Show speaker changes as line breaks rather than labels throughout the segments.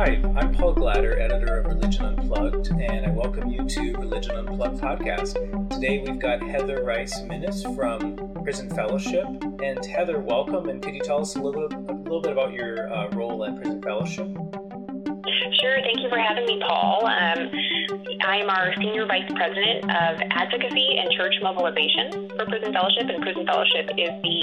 Hi, I'm Paul Glader, editor of Religion Unplugged, and I welcome you to Religion Unplugged podcast. Today we've got Heather Rice-Minus from Prison Fellowship. And Heather, welcome, and could you tell us a little, a little bit about your uh, role at Prison Fellowship?
Sure, thank you for having me, Paul. Um, I am our Senior Vice President of Advocacy and Church Mobilization for Prison Fellowship, and Prison Fellowship is the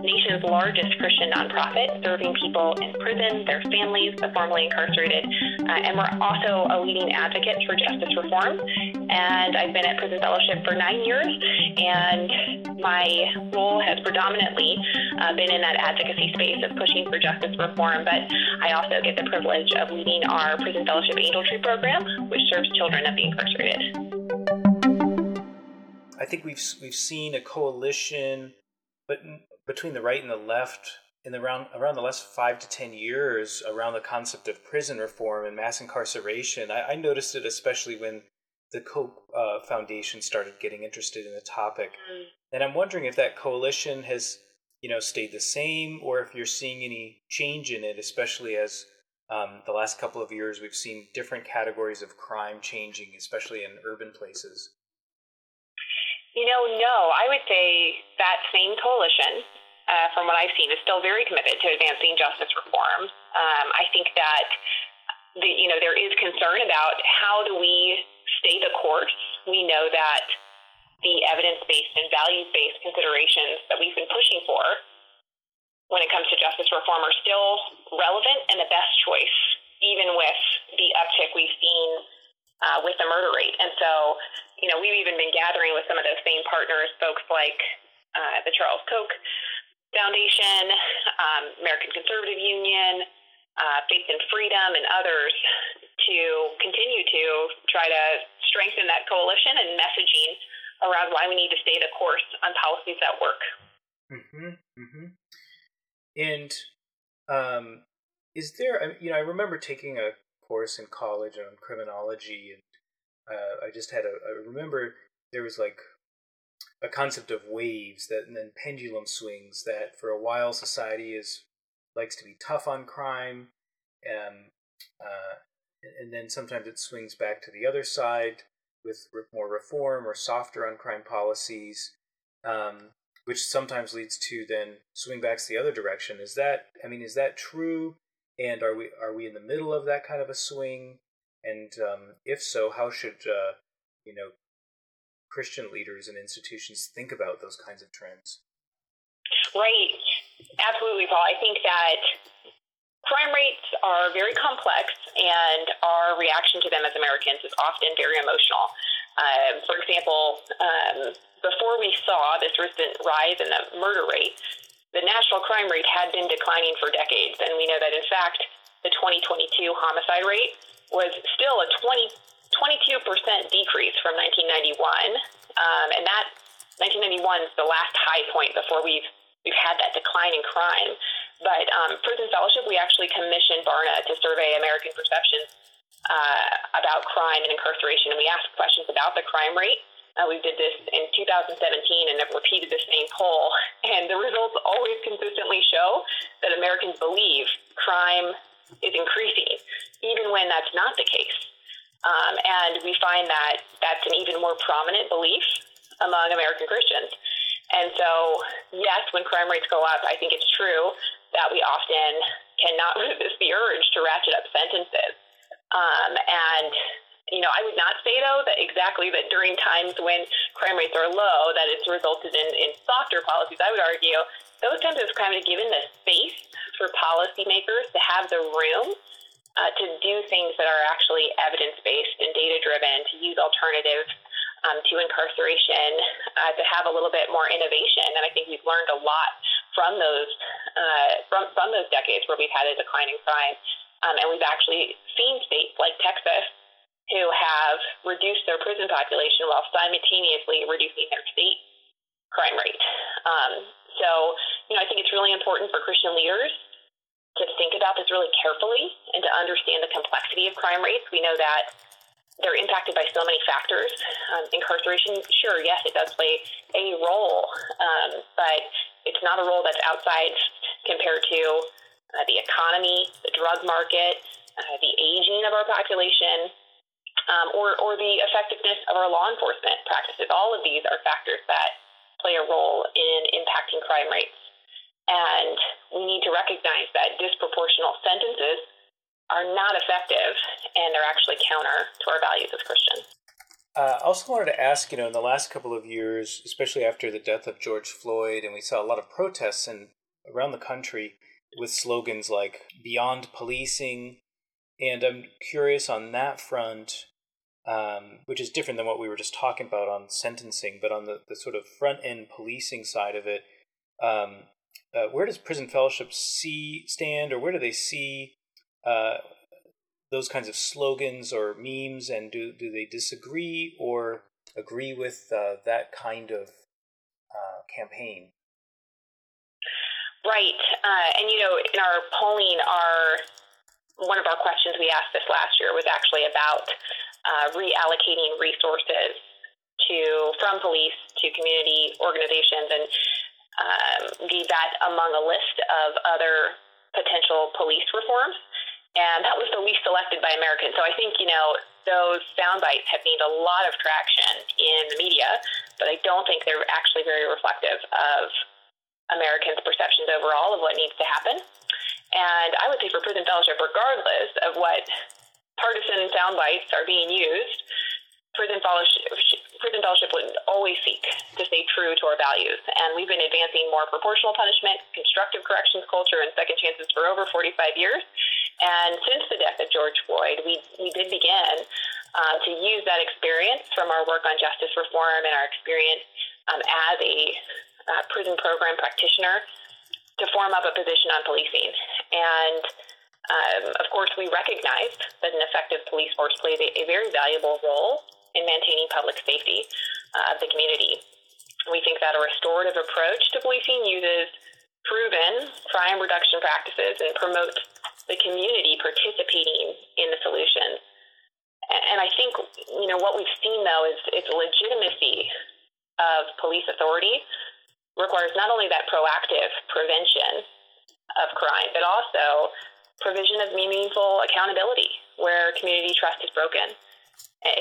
nation's largest Christian nonprofit serving people in prison, their families, the formerly incarcerated, uh, and we're also a leading advocate for justice reform. And I've been at Prison Fellowship for nine years, and my role has predominantly uh, been in that advocacy space of pushing for justice reform, but I also get the privilege of leading our Prison Fellowship Angel Tree program, which serves children of the incarcerated.
I think we've we've seen a coalition, but between the right and the left in the around around the last five to ten years around the concept of prison reform and mass incarceration. I, I noticed it especially when the Koch uh, Foundation started getting interested in the topic, mm. and I'm wondering if that coalition has you know stayed the same or if you're seeing any change in it, especially as um, the last couple of years we've seen different categories of crime changing, especially in urban places.
You know, no, I would say that same coalition uh, from what I've seen, is still very committed to advancing justice reform. Um, I think that the, you know there is concern about how do we stay the course. We know that the evidence-based and values-based considerations that we've been pushing for when it comes to justice reform are still relevant and the best choice, even with the uptick we've seen uh, with the murder rate. And so, you know, we've even been gathering with some of those same partners, folks like uh, the Charles Koch Foundation, um, American Conservative Union, uh, Faith and Freedom, and others to continue to try to strengthen that coalition and messaging around why we need to stay the course on policies that work.
Mm-hmm, mm-hmm. And um, is there, you know, I remember taking a course in college on criminology, and uh, I just had a, I remember there was like a concept of waves that and then pendulum swings that for a while society is likes to be tough on crime and uh, and then sometimes it swings back to the other side with more reform or softer on crime policies um, which sometimes leads to then swingbacks the other direction is that i mean is that true and are we are we in the middle of that kind of a swing and um, if so how should uh, you know Christian leaders and institutions think about those kinds of trends.
Right. Absolutely, Paul. I think that crime rates are very complex, and our reaction to them as Americans is often very emotional. Uh, for example, um, before we saw this recent rise in the murder rate, the national crime rate had been declining for decades, and we know that in fact the 2022 homicide rate was still a 20 22% decrease from 1991. Um, and that 1991 is the last high point before we've we've had that decline in crime. But um, Prison Fellowship, we actually commissioned Barna to survey American perceptions uh, about crime and incarceration, and we asked questions about the crime rate. Uh, we did this in 2017 and have repeated the same poll, and the results always consistently show that Americans believe crime is increasing, even when that's not the case. Um, and we find that that's an even more prominent belief among American Christians. And so, yes, when crime rates go up, I think it's true that we often cannot resist the urge to ratchet up sentences. Um, and you know, I would not say though that exactly that during times when crime rates are low that it's resulted in, in softer policies. I would argue those times have kind of given the space for policymakers to have the room uh, to do things that are actually evidence based and data driven, to use alternatives um, to incarceration, uh, to have a little bit more innovation. And I think we've learned a lot from those uh, from from those decades where we've had a declining crime, um, and we've actually seen states like Texas who have reduced their prison population while simultaneously reducing their state crime rate. Um, so, you know, I think it's really important for Christian leaders to think about this really carefully and to understand the complexity of crime rates. We know that they're impacted by so many factors. Um, incarceration, sure, yes, it does play a role, um, but it's not a role that's outside compared to uh, the economy, the drug market, uh, the aging of our population, um, or, or the effectiveness of our law enforcement practices. All of these are factors that play a role in impacting crime rates. And we need to recognize that disproportional sentences are not effective and they're actually counter to our values as Christians.
Uh, I also wanted to ask, you know, in the last couple of years, especially after the death of George Floyd, and we saw a lot of protests in, around the country with slogans like "Beyond Policing," and I'm curious on that front, um, which is different than what we were just talking about on sentencing, but on the, the sort of front end policing side of it, um, uh, where does Prison Fellowship see stand, or where do they see uh, those kinds of slogans or memes, and do do they disagree or agree with uh, that kind of uh, campaign?
Right, uh, and you know, in our polling, our one of our questions we asked this last year was actually about uh, reallocating resources to from police to community organizations, and um, gave that among a list of other potential police reforms and that was the least selected by Americans. So I think you know those sound bites have gained a lot of traction in the media, but I don't think they're actually very reflective of Americans' perceptions overall of what needs to happen. And I would say for prison fellowship, regardless of what partisan sound bites are being used, prison fellowship, prison fellowship would always seek to stay true to our values. And we've been advancing more proportional punishment, constructive corrections culture, and second chances for over 45 years. And since the death of George Floyd, we, we did begin uh, to use that experience from our work on justice reform and our experience um, as a uh, prison program practitioner to form up a position on policing. And um, of course, we recognized that an effective police force plays a, a very valuable role in maintaining public safety uh, of the community. We think that a restorative approach to policing uses proven crime reduction practices and promote the community participating in the solution. And I think, you know, what we've seen though is its legitimacy of police authority requires not only that proactive prevention of crime, but also provision of meaningful accountability where community trust is broken.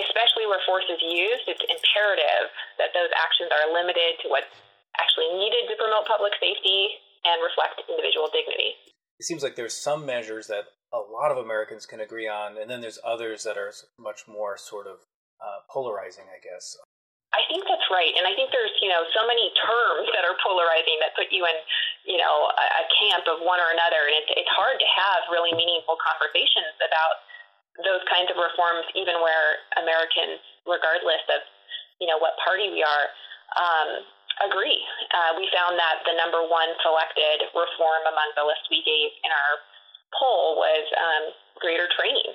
Especially where force is used, it's imperative that those actions are limited to what's actually needed to promote public safety and reflect individual dignity
it seems like there's some measures that a lot of Americans can agree on, and then there's others that are much more sort of uh, polarizing, I guess.
I think that's right, and I think there's you know so many terms that are polarizing that put you in you know a, a camp of one or another, and it's it's hard to have really meaningful conversations about those kinds of reforms, even where Americans, regardless of you know what party we are, um, agree. Uh, we found that the number one selected reform among the list we gave in our poll was um, greater training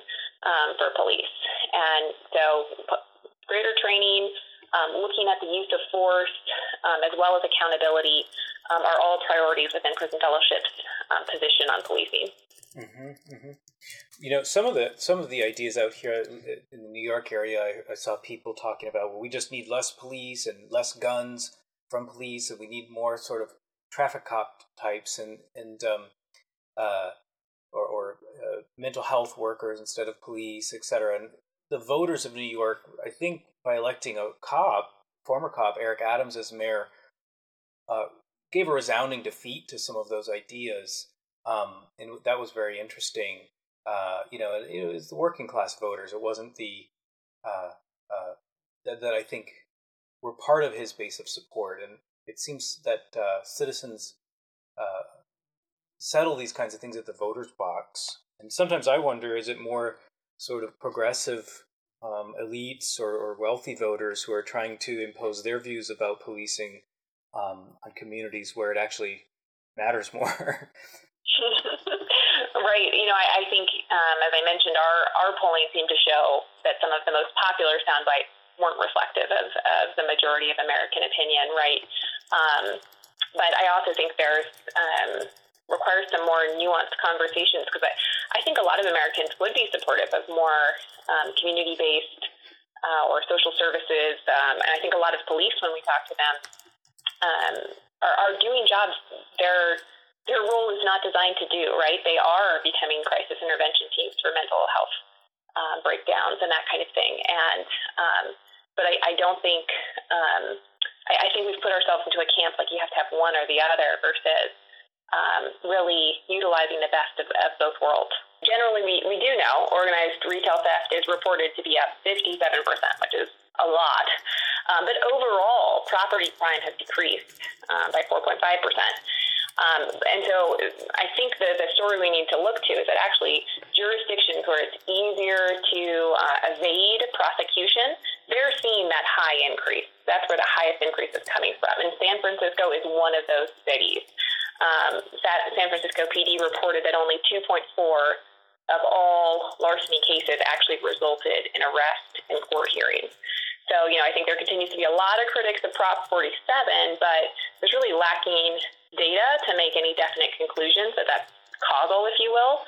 um, for police. And so, greater training, um, looking at the use of force, um, as well as accountability, um, are all priorities within Prison Fellowship's um, position on policing.
Mm-hmm, mm-hmm. You know, some of the some of the ideas out here in the New York area, I, I saw people talking about. Well, we just need less police and less guns from police, and we need more sort of traffic cop types and and um, uh, or, or uh, mental health workers instead of police, etc. And the voters of New York, I think, by electing a cop, former cop Eric Adams as mayor, uh, gave a resounding defeat to some of those ideas, um, and that was very interesting. Uh, you know, it was the working class voters. It wasn't the uh, uh, that, that I think were part of his base of support. And it seems that uh, citizens uh, settle these kinds of things at the voters' box. And sometimes I wonder is it more sort of progressive um, elites or, or, wealthy voters who are trying to impose their views about policing um, on communities where it actually matters more?
right. You know, I, I think, um, as I mentioned, our, our polling seemed to show that some of the most popular soundbites weren't reflective of, of the majority of American opinion, right? Um, but I also think there's um, requires some more nuanced conversations because I, I think a lot of Americans would be supportive of more um, community based uh, or social services. Um, and I think a lot of police, when we talk to them, um, are, are doing jobs they're their role is not designed to do, right? They are becoming crisis intervention teams for mental health um, breakdowns and that kind of thing. And um, but I, I don't think um, I, I think we've put ourselves into a camp like you have to have one or the other versus um, really utilizing the best of, of both worlds. Generally, we, we do know organized retail theft is reported to be up 57%, which is a lot. Um, but overall, property crime has decreased um, by 4.5%. Um, and so I think the, the story we need to look to is that actually jurisdictions where it's easier to uh, evade prosecution, they're seeing that high increase. That's where the highest increase is coming from. And San Francisco is one of those cities. Um, San Francisco PD reported that only 2.4 of all larceny cases actually resulted in arrest and court hearings. So, you know, I think there continues to be a lot of critics of Prop 47, but there's really lacking data to make any definite conclusions that that's causal, if you will.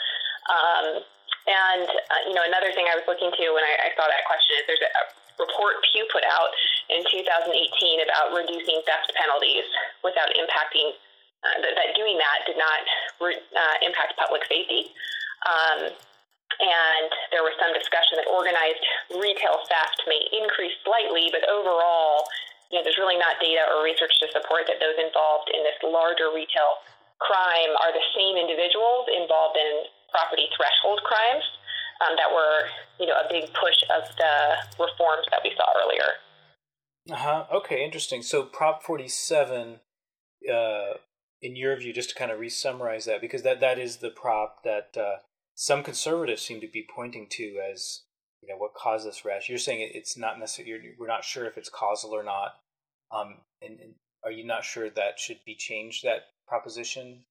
Um, and, uh, you know, another thing I was looking to when I, I saw that question is there's a, a report Pew put out in 2018 about reducing theft penalties without impacting, uh, that, that doing that did not re- uh, impact public safety. Um, and there was some discussion that organized retail theft may increase slightly, but overall, you know, there's really not data or research to support that those involved in this larger retail crime are the same individuals involved in property threshold crimes um, that were, you know, a big push of the reforms that we saw earlier.
Uh huh. Okay, interesting. So Prop 47, uh, in your view, just to kind of re-summarize that, because that that is the prop that uh, some conservatives seem to be pointing to as you know what caused this rash. You're saying it's not necessarily we're not sure if it's causal or not. Um, and, and are you not sure that should be changed? That proposition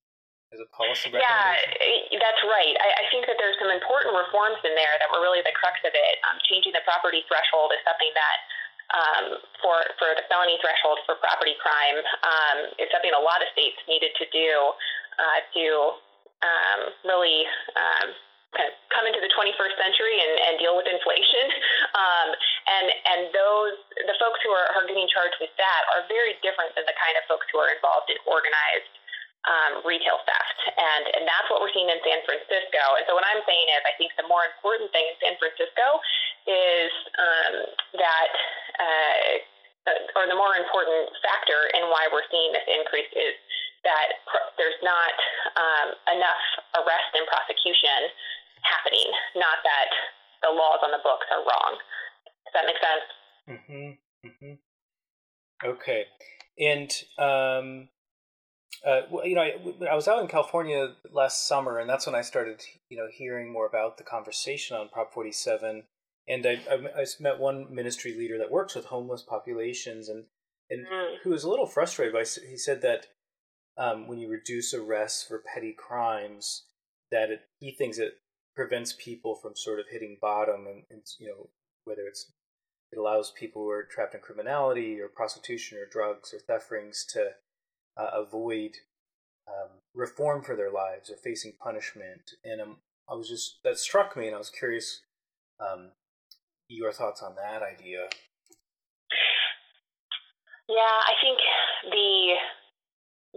as a policy recommendation?
Yeah, that's right. I, I, think that there's some important reforms in there that were really the crux of it. Um, changing the property threshold is something that um, for for the felony threshold for property crime um, is something a lot of states needed to do uh, to um, really um, kind of come into the 21st century and, and deal with inflation. Um, and and those the folks who are, are getting charged with that are very different than the kind of folks who are involved in organized um, retail theft. And and that's what we're seeing in San Francisco. And so what I'm saying is, I think the more important thing in San Francisco is um, that. Uh, or the more important factor in why we're seeing this increase is that pr- there's not um, enough arrest and prosecution happening, not that the laws on the books are wrong. Does that make sense?
Mm-hmm. Mm-hmm. Okay. And um, uh, you know, I, I, was out in California last summer, and that's when I started, you know, hearing more about the conversation on Prop 47. And I, I, I met one ministry leader that works with homeless populations, and and mm. who was a little frustrated by. He said that um, when you reduce arrests for petty crimes, that it, he thinks it prevents people from sort of hitting bottom, and, and you know whether it's it allows people who are trapped in criminality or prostitution or drugs or theft rings to uh, avoid um, reform for their lives or facing punishment. And um, I was just that struck me, and I was curious um, your thoughts on that idea.
Yeah, I think the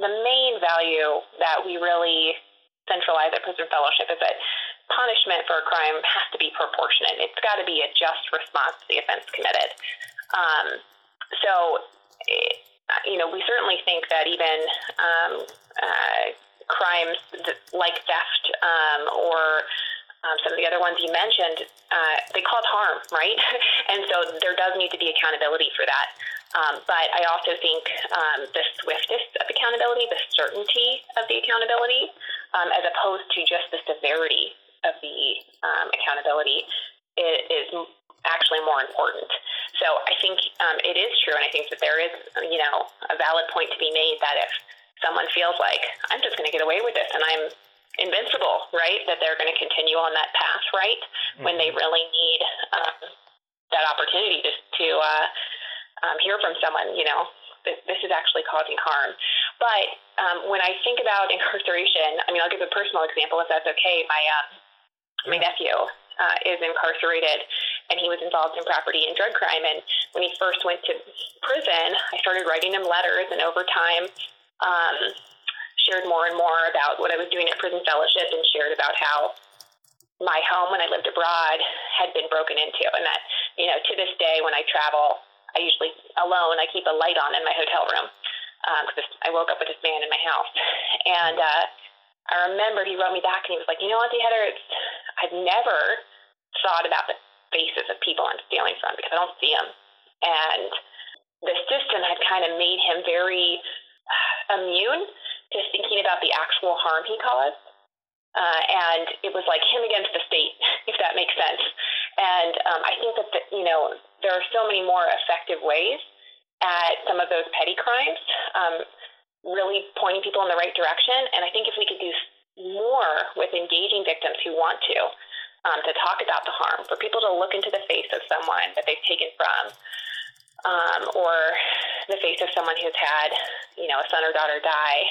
the main value that we really centralize at Prison Fellowship is that punishment for a crime has to be proportionate. It's got to be a just response to the offense committed. Um, so, you know, we certainly think that even um, uh, crimes like theft um, or um, some of the other ones you mentioned, uh, they cause harm, right? and so there does need to be accountability for that. Um, but I also think um, the swiftness of accountability, the certainty of the accountability, um, as opposed to just the severity of the um, accountability, is, is, actually more important. So I think um, it is true, and I think that there is, you know, a valid point to be made that if someone feels like I'm just going to get away with this and I'm invincible, right? That they're going to continue on that path, right? Mm-hmm. When they mm-hmm. really need um, that opportunity just to. Uh, um, hear from someone, you know, this, this is actually causing harm. But um, when I think about incarceration, I mean, I'll give a personal example if that's okay. My um, my nephew uh, is incarcerated, and he was involved in property and drug crime. And when he first went to prison, I started writing him letters, and over time, um, shared more and more about what I was doing at Prison Fellowship and shared about how my home when I lived abroad had been broken into, and that you know to this day when I travel, I usually alone I keep a light on in my hotel room because um, I woke up with this man in my house, and uh, I remember he wrote me back and he was like, you know, Auntie Heather, it's, I've never thought about the faces of people I'm stealing from because I don't see them, and the system had kind of made him very immune to thinking about the actual harm he caused. Uh, and it was like him against the state, if that makes sense. And um, I think that the, you know there are so many more effective ways at some of those petty crimes, um, really pointing people in the right direction. And I think if we could do more with engaging victims who want to, um, to talk about the harm, for people to look into the face of someone that they've taken from, um, or the face of someone who's had, you know, a son or daughter die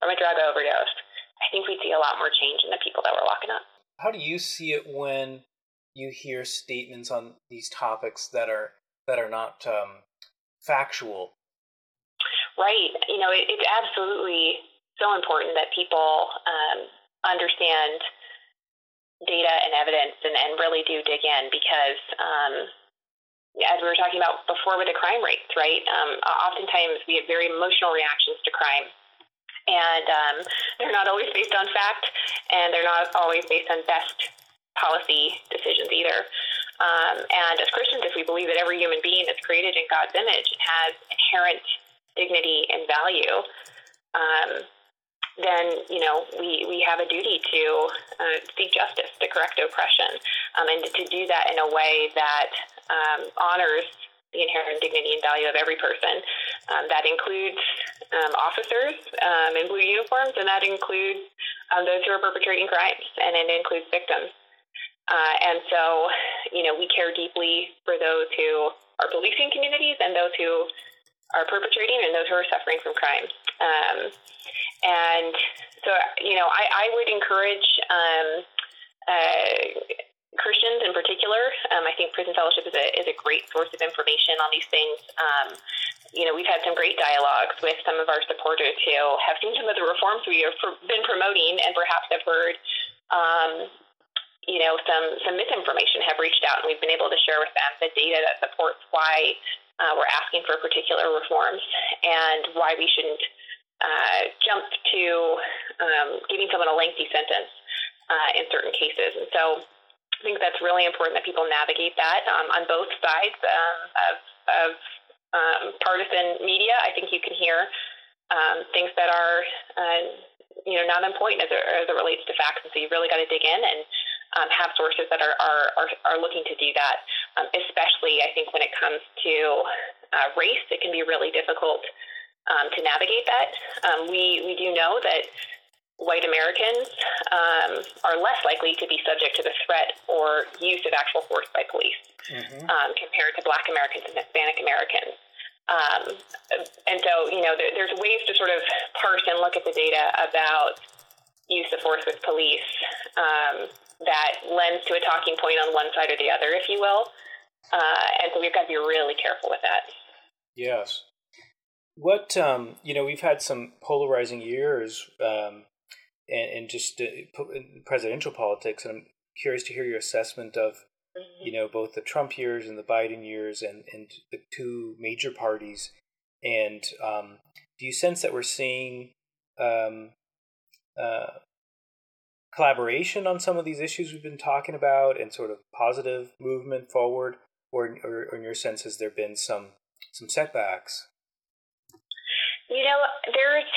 from a drug overdose I think we'd see a lot more change in the people that we're locking up.
How do you see it when you hear statements on these topics that are that are not um, factual?
Right. You know, it, it's absolutely so important that people um, understand data and evidence and, and really do dig in because um, as we were talking about before with the crime rates, right? Um, oftentimes we have very emotional reactions to crime and um, they're not always based on fact, and they're not always based on best policy decisions either. Um, and as Christians, if we believe that every human being is created in God's image has inherent dignity and value, um, then you know we, we have a duty to uh, seek justice, to correct oppression, um, and to do that in a way that um, honors the inherent dignity and value of every person. Um, that includes um, officers um, in blue uniforms, and that includes those who are perpetrating crimes, and it includes victims. Uh, and so, you know, we care deeply for those who are policing communities and those who are perpetrating and those who are suffering from crime. Um, and so, you know, I, I would encourage um, uh, Christians in particular. Um, I think Prison Fellowship is a, is a great source of information on these things. Um, you know, we've had some great dialogues with some of our supporters who have seen some of the reforms we have been promoting and perhaps have heard, um, you know, some, some misinformation have reached out and we've been able to share with them the data that supports why uh, we're asking for particular reforms and why we shouldn't uh, jump to um, giving someone a lengthy sentence uh, in certain cases. And so I think that's really important that people navigate that um, on both sides um, of, of um, partisan media. I think you can hear um, things that are, uh, you know, not point as it, as it relates to facts, and so you really got to dig in and um, have sources that are, are, are, are looking to do that. Um, especially, I think when it comes to uh, race, it can be really difficult to navigate that. we we do know that white Americans um, are less likely to be subject to the threat or use of actual force by police mm-hmm. um, compared to black Americans and Hispanic Americans. Um, and so, you know, there, there's ways to sort of parse and look at the data about use of force with police um, that lends to a talking point on one side or the other, if you will. Uh, and so we've got to be really careful with that.
Yes. What um, you know, we've had some polarizing years um, and, and just uh, presidential politics. And I'm curious to hear your assessment of, mm-hmm. you know, both the Trump years and the Biden years, and and the two major parties. And um, do you sense that we're seeing um, uh, collaboration on some of these issues we've been talking about, and sort of positive movement forward, or, or, or in your sense, has there been some some setbacks?
You know, there's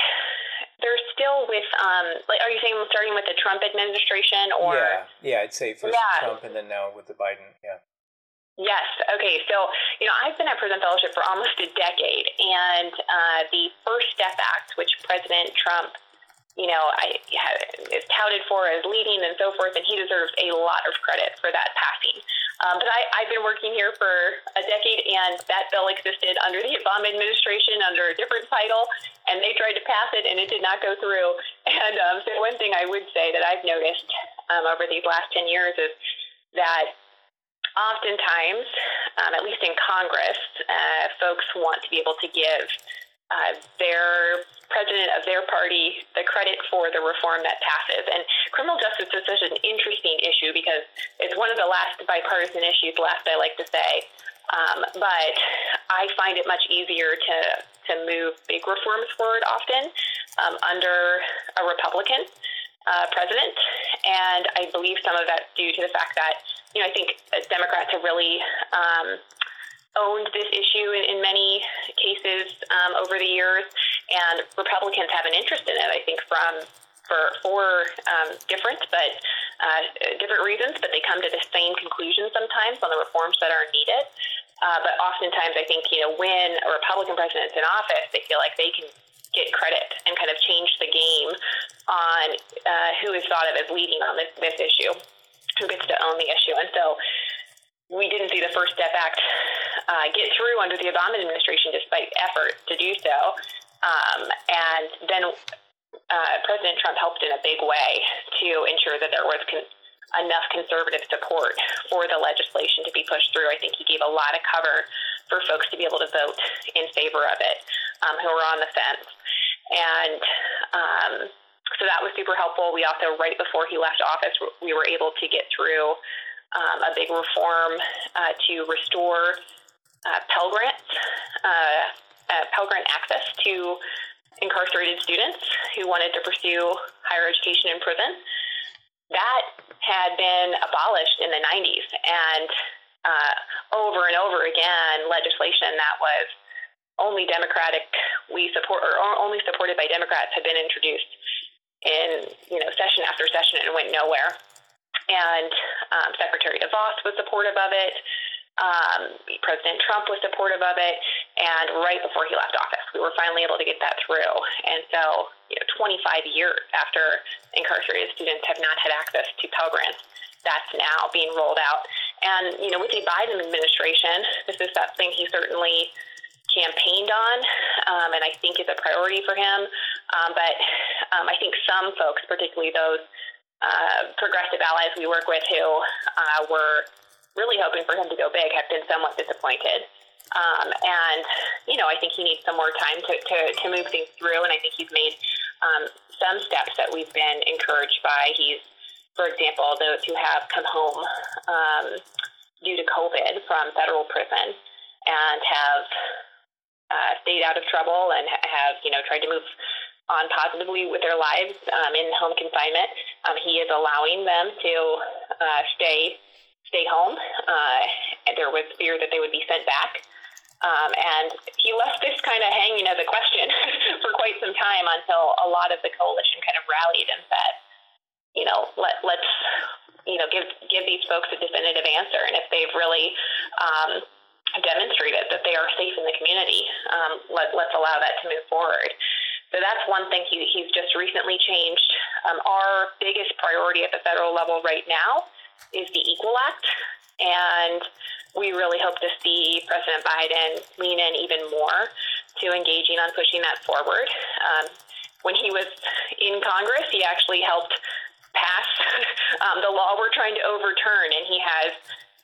they're still with um like are you saying starting with the Trump administration or
Yeah, yeah, I'd say first yeah. Trump and then now with the Biden, yeah.
Yes. Okay. So, you know, I've been at Prison Fellowship for almost a decade, and uh, the First Step Act, which President Trump you know, I is touted for as leading and so forth, and he deserves a lot of credit for that passing. Um, but I, I've been working here for a decade, and that bill existed under the Obama administration under a different title, and they tried to pass it, and it did not go through. And um, so, one thing I would say that I've noticed um, over these last 10 years is that oftentimes, um, at least in Congress, uh, folks want to be able to give uh, their president of their party the credit for the reform that passes. And criminal justice is such an interesting issue because it's one of the last bipartisan issues left, I like to say. Um, but I find it much easier to, to move big reforms forward often um, under a Republican uh, president. And I believe some of that's due to the fact that, you know, I think Democrats have really um, owned this issue in, in many cases um, over the years, and Republicans have an interest in it. I think from for um, different but uh, different reasons, but they come to the same conclusion sometimes on the reforms that are needed. Uh, but oftentimes, I think you know when a Republican president's in office, they feel like they can get credit and kind of change the game on uh, who is thought of as leading on this this issue, who gets to own the issue, and so we didn't see the First Step Act uh, get through under the Obama administration, despite efforts to do so. Um, and then uh, President Trump helped in a big way to ensure that there was con- enough conservative support for the legislation to be pushed through. I think he gave a lot of cover for folks to be able to vote in favor of it um, who were on the fence. And um, so that was super helpful. We also, right before he left office, we were able to get through um, a big reform uh, to restore uh, Pell Grants, uh, Pell Grant access to incarcerated students who wanted to pursue higher education in prison. That had been abolished in the 90s, and uh, over and over again, legislation that was only Democratic we support or only supported by Democrats had been introduced in you know session after session and went nowhere and um, Secretary DeVos was supportive of it. Um, President Trump was supportive of it, and right before he left office, we were finally able to get that through. And so, you know, 25 years after incarcerated students have not had access to Pell Grants, that's now being rolled out. And you know, with the Biden administration, this is something he certainly campaigned on, um, and I think is a priority for him. Um, but um, I think some folks, particularly those uh, progressive allies we work with who uh, were really hoping for him to go big have been somewhat disappointed. Um, and, you know, I think he needs some more time to, to, to move things through. And I think he's made um, some steps that we've been encouraged by. He's, for example, those who have come home um, due to COVID from federal prison and have uh, stayed out of trouble and have, you know, tried to move on positively with their lives um, in home confinement. Um, he is allowing them to uh, stay stay home. Uh, there was fear that they would be sent back. Um, and he left this kind of hanging as a question for quite some time until a lot of the coalition kind of rallied and said, you know, let, let's, you know, give, give these folks a definitive answer. And if they've really um, demonstrated that they are safe in the community, um, let, let's allow that to move forward. So that's one thing he, he's just recently changed. Um, our biggest priority at the federal level right now is the Equal Act. And we really hope to see President Biden lean in even more to engaging on pushing that forward. Um, when he was in Congress, he actually helped pass um, the law we're trying to overturn, and he has,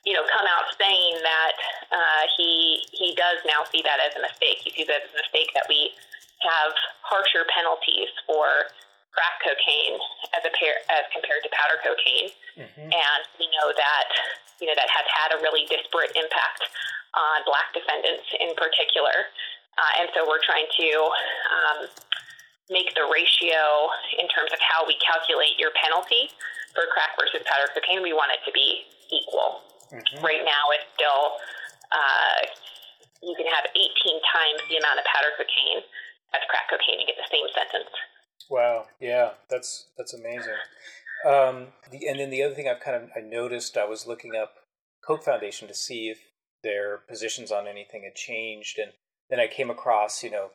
you know, come out saying that uh, he he does now see that as a mistake. He sees it as a mistake that we have harsher penalties for crack cocaine as a pair, as compared to powder cocaine, mm-hmm. and we know that you know that has had a really disparate impact on black defendants in particular, uh, and so we're trying to um, make the ratio in terms of how we calculate your penalty for crack versus powder cocaine. We want it to be equal. Mm-hmm. Right now, it's still uh, you can have 18 times the amount of powder cocaine as crack cocaine and get the same sentence.
Wow, yeah, that's that's amazing. Um, the, and then the other thing I've kind of I noticed I was looking up Koch Foundation to see if their positions on anything had changed, and then I came across you know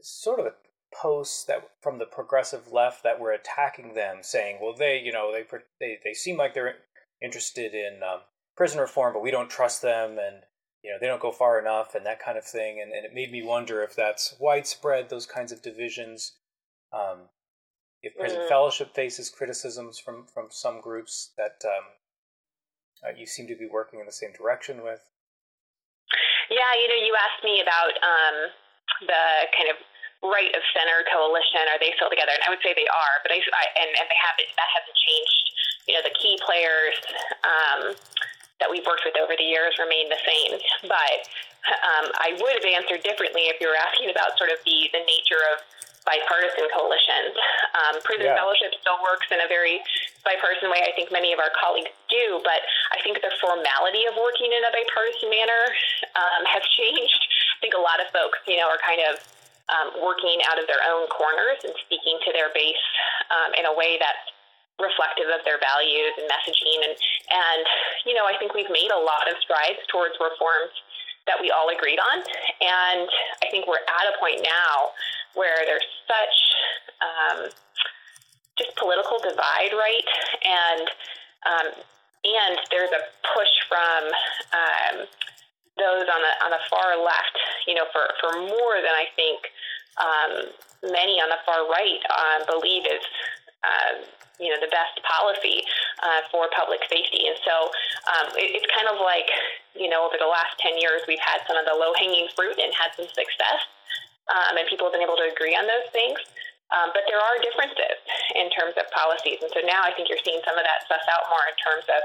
sort of a posts that from the progressive left that were attacking them, saying, well, they you know they they they seem like they're interested in um, prison reform, but we don't trust them, and you know they don't go far enough and that kind of thing and, and it made me wonder if that's widespread those kinds of divisions um, if prison mm. fellowship faces criticisms from from some groups that um, uh, you seem to be working in the same direction with
yeah you know you asked me about um, the kind of right of center coalition. Are they still together? And I would say they are, but I, I and, and they haven't. That hasn't changed. You know, the key players um, that we've worked with over the years remain the same. But um, I would have answered differently if you were asking about sort of the the nature of bipartisan coalitions. Um, prison yeah. fellowship still works in a very bipartisan way. I think many of our colleagues do, but I think the formality of working in a bipartisan manner um, has changed. I think a lot of folks, you know, are kind of um, working out of their own corners and speaking to their base um, in a way that's reflective of their values and messaging. And, and, you know, I think we've made a lot of strides towards reforms that we all agreed on. And I think we're at a point now where there's such um, just political divide, right? And um, and there's a push from um, those on the on the far left, you know, for, for more than I think um, many on the far right um, believe is. Uh, you know the best policy uh, for public safety, and so um, it, it's kind of like you know over the last ten years we've had some of the low hanging fruit and had some success, um, and people have been able to agree on those things. Um, but there are differences in terms of policies. And so now I think you're seeing some of that suss out more in terms of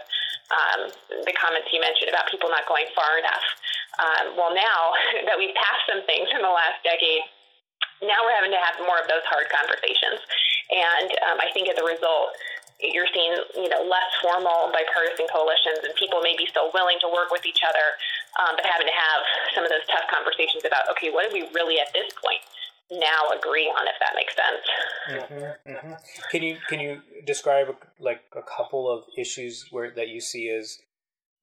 um, the comments you mentioned about people not going far enough. Um, well, now that we've passed some things in the last decade, now we're having to have more of those hard conversations. And um, I think as a result, you're seeing you know less formal bipartisan coalitions and people may be still willing to work with each other um, but having to have some of those tough conversations about okay what do we really at this point now agree on if that makes sense
mm-hmm, mm-hmm. can you can you describe like a couple of issues where that you see as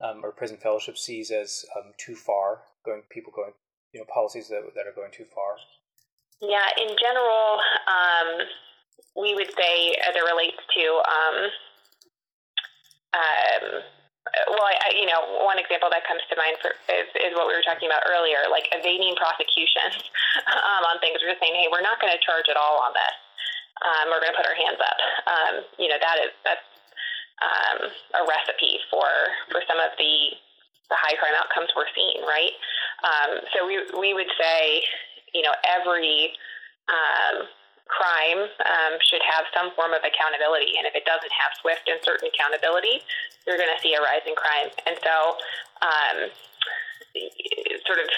um, or prison fellowship sees as um, too far going people going you know policies that, that are going too far
yeah in general um, we would say as it relates to um, um, well, I, you know, one example that comes to mind for, is, is what we were talking about earlier, like evading prosecutions um, on things. We're just saying, hey, we're not going to charge at all on this. Um, we're going to put our hands up. Um, you know, that is that's um, a recipe for for some of the the high crime outcomes we're seeing, right? Um, so we we would say, you know, every um, crime um, should have some form of accountability. And if it doesn't have swift and certain accountability, you're going to see a rise in crime. And so, um, sort of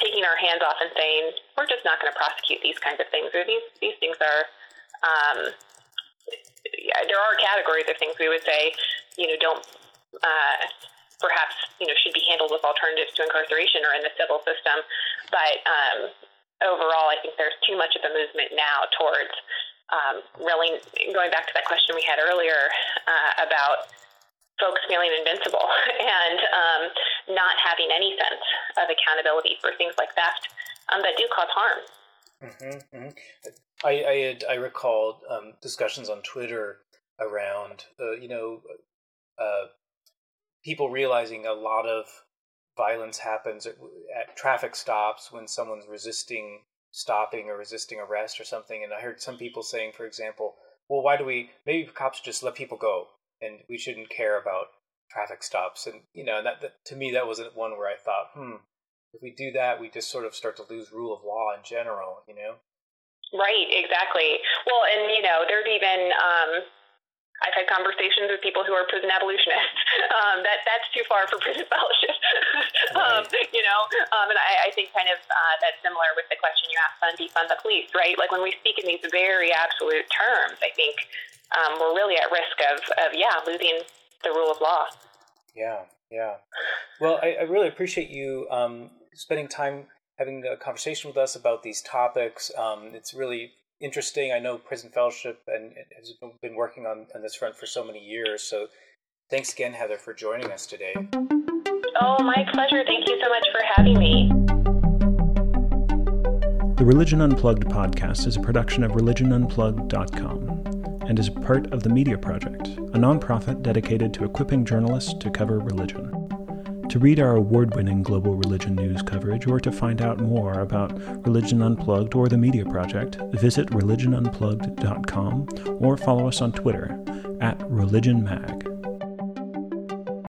taking our hands off and saying we're just not going to prosecute these kinds of things, or these these things are. Um, yeah, there are categories of things we would say, you know, don't uh, perhaps you know should be handled with alternatives to incarceration or in the civil system, but um, overall, I think there's too much of a movement now towards um, really going back to that question we had earlier uh, about folks feeling invincible and um, not having any sense of accountability for things like theft um, that do cause harm.
Mm-hmm, mm-hmm. I I, had, I recalled um, discussions on Twitter around uh, you know uh, people realizing a lot of violence happens at, at traffic stops when someone's resisting stopping or resisting arrest or something. And I heard some people saying, for example, well, why do we, maybe cops just let people go and we shouldn't care about traffic stops. And, you know, that, that to me, that wasn't one where I thought, hmm, if we do that, we just sort of start to lose rule of law in general, you know?
Right, exactly. Well, and, you know, there's even, um, I've had conversations with people who are prison abolitionists. Um, that that's too far for prison fellowship. um, you know, um, and I, I think kind of uh, that's similar with the question you asked on defund the police, right? Like when we speak in these very absolute terms, I think um, we're really at risk of, of yeah losing the rule of law.
Yeah, yeah. Well, I, I really appreciate you um, spending time having a conversation with us about these topics. Um, it's really interesting. I know Prison Fellowship and has been working on, on this front for so many years. So thanks again, Heather, for joining us today.
Oh, my pleasure. Thank you so much for having me.
The Religion Unplugged podcast is a production of religionunplugged.com and is part of the Media Project, a nonprofit dedicated to equipping journalists to cover religion. To read our award winning global religion news coverage or to find out more about Religion Unplugged or the Media Project, visit religionunplugged.com or follow us on Twitter at ReligionMag.